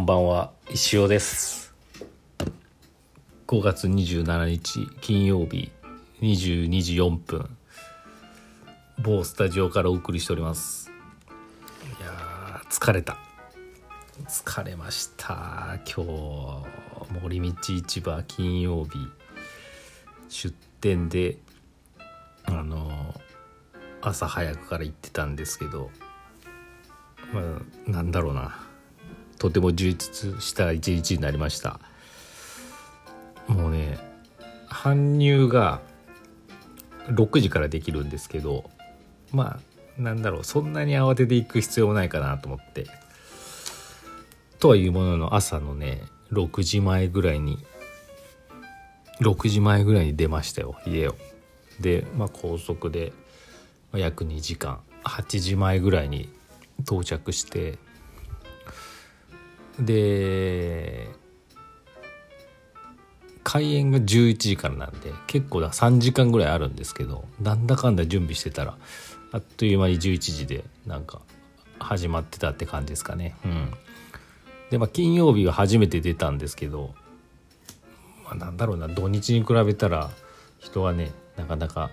んばんは石尾です。5月27日金曜日22時4分。某スタジオからお送りしております。いやー疲れた。疲れました。今日森道市場金曜日。出店であの朝早くから行ってたんですけどまあなんだろうな。とても充実した一日になりました。もうね搬入が6時からできるんですけどまあなんだろうそんなに慌てていく必要もないかなと思って。とはいうものの朝のね6時前ぐらいに6時前ぐらいに出ましたよ家を。で、まあ、高速で約2時間8時前ぐらいに到着してで開演が11時からなんで結構だ3時間ぐらいあるんですけどなんだかんだ準備してたらあっという間に11時でなんか始まってたって感じですかね。うん。でまあ金曜日は初めて出たんですけど、まあ、なんだろうな土日に比べたら人はねなかなか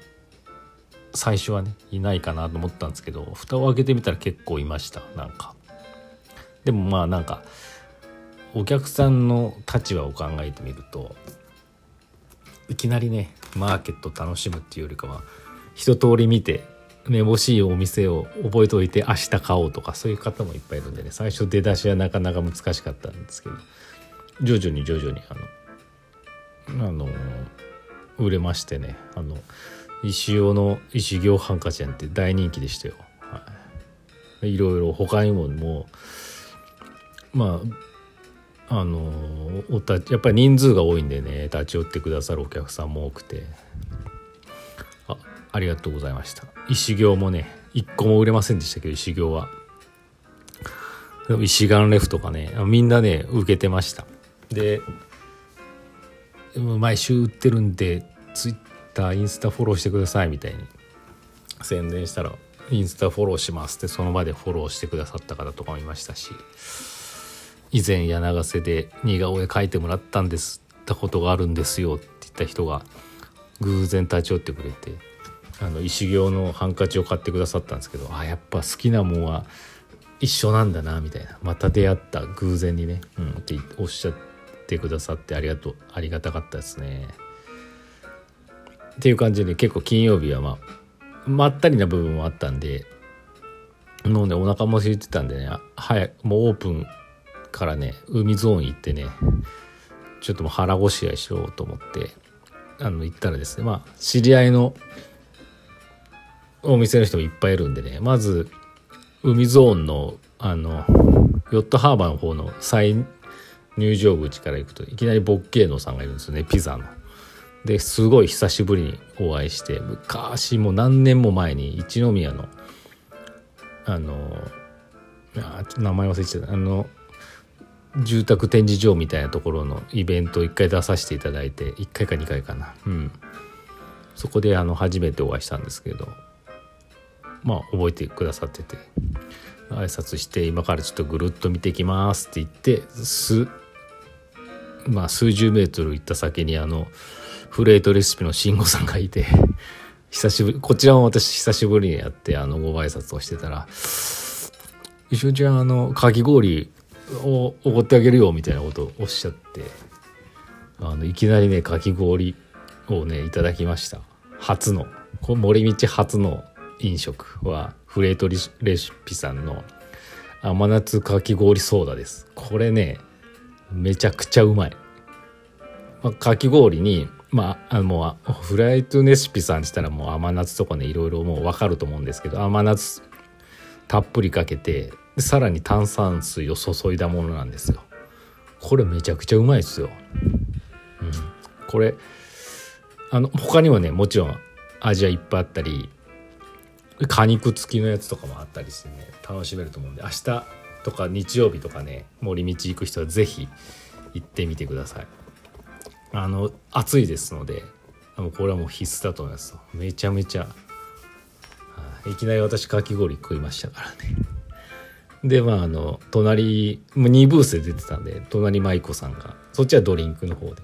最初はねいないかなと思ったんですけど蓋を開けてみたら結構いましたなんか。でもまあなんかお客さんの立場を考えてみるといきなりねマーケット楽しむっていうよりかは一通り見てめぼしいお店を覚えておいて明日買おうとかそういう方もいっぱいいるんでね最初出だしはなかなか難しかったんですけど徐々に徐々にあのあの売れましてねあの石尾の石行ハンカチ園って大人気でしたよ、はい、いろいろ他にももうまああのおたやっぱり人数が多いんでね立ち寄ってくださるお客さんも多くて。あありがとうございました。石行もね一個も売れませんでしたけど石行は。石岩レフとかねみんなね受けてました。で毎週売ってるんでツイッターインスタフォローしてくださいみたいに。宣伝したらインスタフォローしますってその場でフォローしてくださった方とかもいましたし。以前柳瀬で似顔絵描いてもらったんですったことがあるんですよって言った人が偶然立ち寄ってくれてあの石行のハンカチを買ってくださったんですけどあやっぱ好きなもんは一緒なんだなみたいなまた出会った偶然にね、うん、っておっしゃってくださってありがとうありがたかったですね。っていう感じで結構金曜日はまあまったりな部分もあったんでもうねお腹も空いてたんでね早くもうオープンからね海ゾーン行ってねちょっともう腹ごしらえしようと思ってあの行ったらですねまあ知り合いのお店の人もいっぱいいるんでねまず海ゾーンのあのヨットハーバーの方の再入場口から行くといきなりボッケーノさんがいるんですよねピザの。ですごい久しぶりにお会いして昔もう何年も前に一宮のあの名前忘れちゃったあの住宅展示場みたいなところのイベントを1回出させていただいて1回か2回かな。うん。そこであの初めてお会いしたんですけどまあ覚えてくださってて挨拶して今からちょっとぐるっと見てきますって言ってすまあ数十メートル行った先にあのフレートレシピの慎吾さんがいて 久しぶりこちらも私久しぶりにやってあのご挨拶をしてたら「一緒ちゃんあのかき氷をおごってあげるよ」みたいなことをおっしゃってあのいきなりねかき氷をねいただきました。初のこ森道初の飲食はフレートレシピさんの甘夏かき氷ソーダです。これねめちゃくちゃうまい、まあ、かき氷にまあ、あのフライトレシピさんって言ったらもう甘夏とかねいろいろもう分かると思うんですけど甘夏たっぷりかけてさらに炭酸水を注いだものなんですよ。これめちゃくちゃうまいですよ、うん、これあの他にもねもちろん味はいっぱいあったり果肉付きのやつとかもあったりしてね楽しめると思うんで明日とか日曜日とかね森道行く人は是非行ってみてください。あの暑いですのでもうこれはもう必須だと思います。めちゃめちゃ。いきなり私かき氷食いましたからね。でまああの隣もう2ブースで出てたんで隣舞子さんがそっちはドリンクの方で。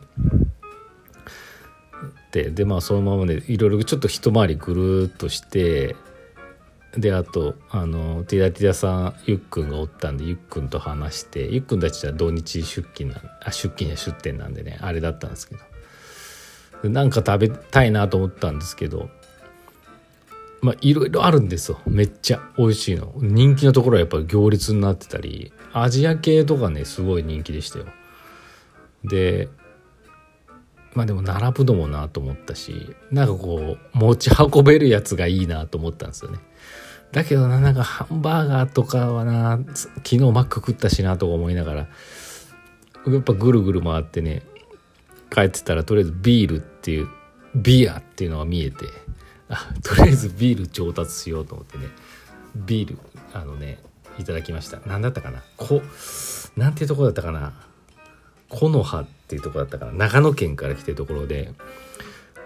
ででまあそのままでいろいろちょっと一回りぐるっとしてであとあのティダティダさんゆっくんがおったんでゆっくんと話してゆっくんたちは土日出勤なあ出勤や出店なんでねあれだったんですけどなんか食べたいなと思ったんですけどまあいろいろあるんですよ。めっちゃ。美味しいの。人気のところはやっぱり行列になってたり。アジア系とかねすごい人気でしたよ。でまあでも並ぶのもなと思ったしなんかこう持ち運べるやつがいいなと思ったんですよね。だけどななんかハンバーガーとかはな昨日マック食ったしなとか思いながらやっぱぐるぐる回ってね帰ってたらとりあえずビールっていうビアっていうのが見えて とりあえずビール調達しようと思ってねビールあのねいただきました。何だったかな？こなんていうとこだったかな？木の葉っていうとこだったかな？長野県から来てるところで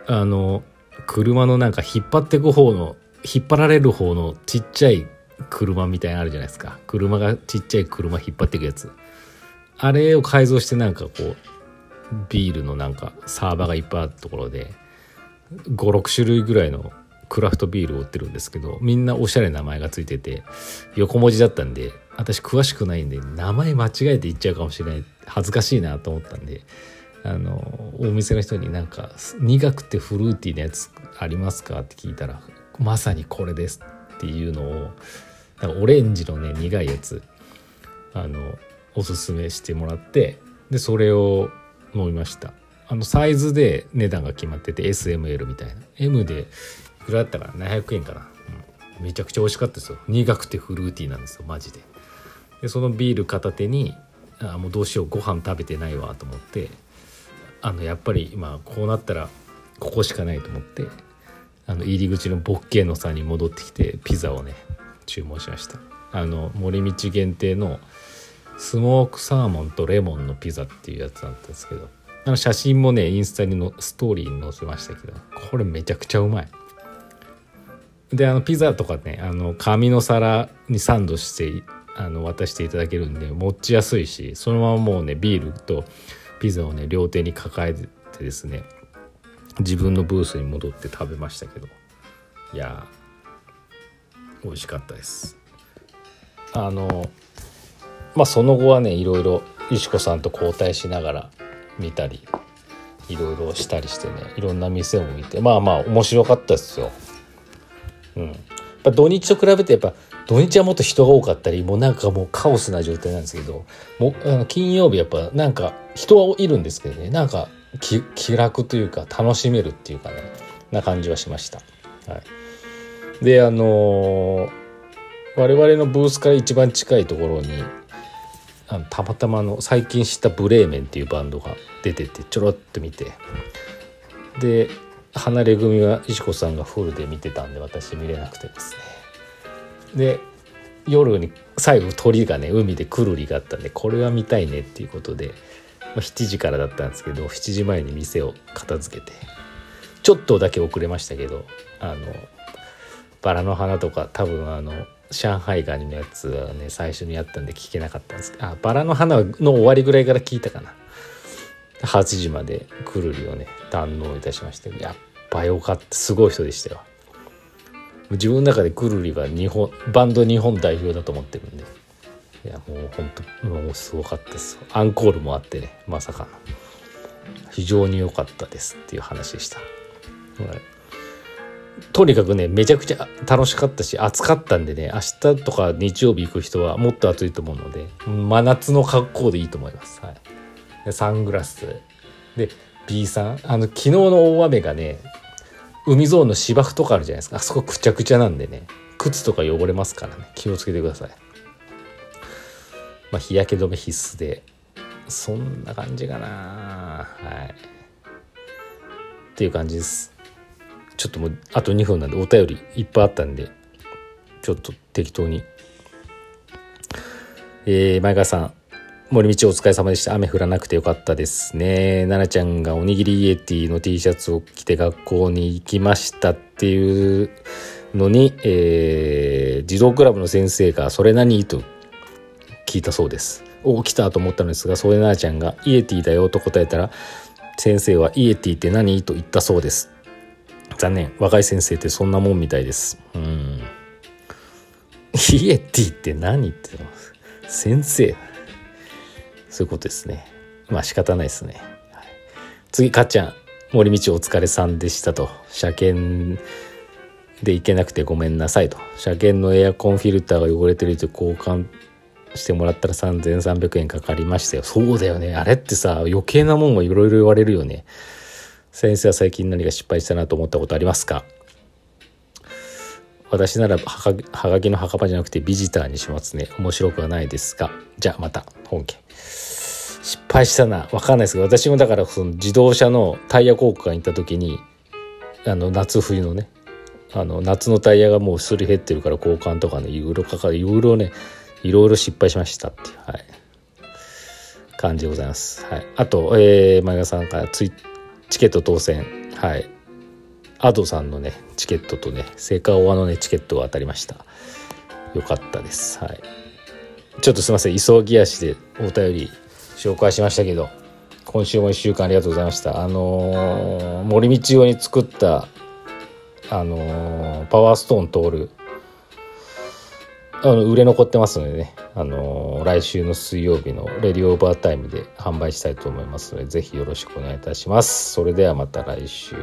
あの車のなんか引っ張ってく方の引っ張られる方のちっちゃい車みたいなのあるじゃないですか。車がちっちゃい車引っ張っていくやつ。あれを改造してなんかこうビールのなんかサーバーがいっぱいあるところで56種類ぐらいのクラフトビールを売ってるんですけどみんなおしゃれな名前がついてて横文字だったんで私詳しくないんで名前間違えて言っちゃうかもしれない恥ずかしいなと思ったんであのお店の人になんか苦くてフルーティーなやつありますかって聞いたらまさにこれですっていうのをなんかオレンジのね苦いやつあのおすすめしてもらってでそれを飲みました。あのサイズで値段が決まってて SML みたいな。M でいくらだったかな？700円かな、うん、めちゃくちゃ美味しかったですよ。苦くてフルーティーなんですよマジで。でそのビール片手にあもうどうしようご飯食べてないわと思ってあのやっぱり今こうなったらここしかないと思ってあの入り口のボッケーノさんに戻ってきてピザをね注文しました。あの森道限定のスモークサーモンとレモンのピザっていうやつだったんですけどあの写真もねインスタにのストーリーに載せましたけどこれめちゃくちゃうまい。であのピザとかねあの紙の皿にサンドしてあの渡していただけるんで持ちやすいしそのままもうねビールとピザをね両手に抱えてですね自分のブースに戻って食べましたけど。いや美味しかったです。あのまあその後はねいろいろ石子さんと交代しながら見たりいろいろしたりしてねいろんな店を見てまあまあ面白かったですよ。うん、やっぱ土日と比べてやっぱ土日はもっと人が多かったりもうなんかもうカオスな状態なんですけどもあの金曜日やっぱなんか人はいるんですけどねなんか気楽というか楽しめるっていうかねな感じはしました。はい、であのー、我々のブースから一番近いところにあのたまたまの最近知ったブレーメンっていうバンドが出ててちょろっと見て。で離れ組は石子さんがフルで見てたんで私見れなくてですね。で夜に最後鳥がね海でくるりがあったんでこれは見たいねっていうことで、まあ、7時からだったんですけど7時前に店を片付けてちょっとだけ遅れましたけどあのバラの花とか多分あの上海ガニのやつはね最初にやったんで聞けなかったんです。けどあバラの花の終わりぐらいから聞いたかな。8時までくるりをね堪能いたしまして。やっぱよかった。すごい人でしたよ。自分の中でくるりは日本バンド日本代表だと思ってるんで。いやもうほんともうすごかったです。アンコールもあってねまさかの。非常に良かったですっていう話でした、はい。とにかくねめちゃくちゃ楽しかったし暑かったんでね明日とか日曜日行く人はもっと暑いと思うので真夏の格好でいいと思います。はい、サングラス。で B さん。あの昨日の大雨がね海ゾーンの芝生とかあるじゃないですか。あそこくちゃくちゃなんでね靴とか汚れますからね。気をつけてください。まあ、日焼け止め必須で。そんな感じかな。はい。っていう感じです。ちょっともうあと2分なんでお便りいっぱいあったんでちょっと適当に。えー、前川さん森道お疲れ様でした。雨降らなくてよかったですね。奈々ちゃんがおにぎりイエティの T シャツを着て学校に行きましたっていうのに、えー、児童クラブの先生がそれ何と聞いたそうです。お来たと思ったのですがそれなあちゃんが「イエティだよ」と答えたら先生は「イエティって何?」と言ったそうです。残念。若い先生ってそんなもんみたいです。うん。イエティって何って先生。そういうことですね。まあ仕方ないですね、はい、次かっちゃん森道お疲れさんでしたと。車検で行けなくてごめんなさいと。車検のエアコンフィルターが汚れてると交換してもらったら3300円かかりましたよ。そうだよね。あれってさ余計なもんはいろいろ言われるよね。先生は最近何か失敗したなと思ったことありますか？私ならはがはがきの墓場じゃなくてビジターにしますね。面白くはないですが。じゃあまた本家失敗したな。分かんないですけど私もだからその自動車のタイヤ交換行った時にあの夏冬のねあの夏のタイヤがもうすり減ってるから交換とかねいろいろかかる。いろいろねいろいろ失敗しましたっていう、はい、感じでございます。はい、あと、えー、前田さんからツイチケット当選。はい。アドさんのねチケットとねセカオワのねチケットが当たりました。よかったです。はい。ちょっとすいません。急ぎ足でお便り紹介しましたけど今週も1週間ありがとうございました。あのー、森道用に作ったあのー、パワーストーン通るあの売れ残ってますのでね、あの、来週の水曜日のレディオーバータイムで販売したいと思いますので、ぜひよろしくお願いいたします。それではまた来週。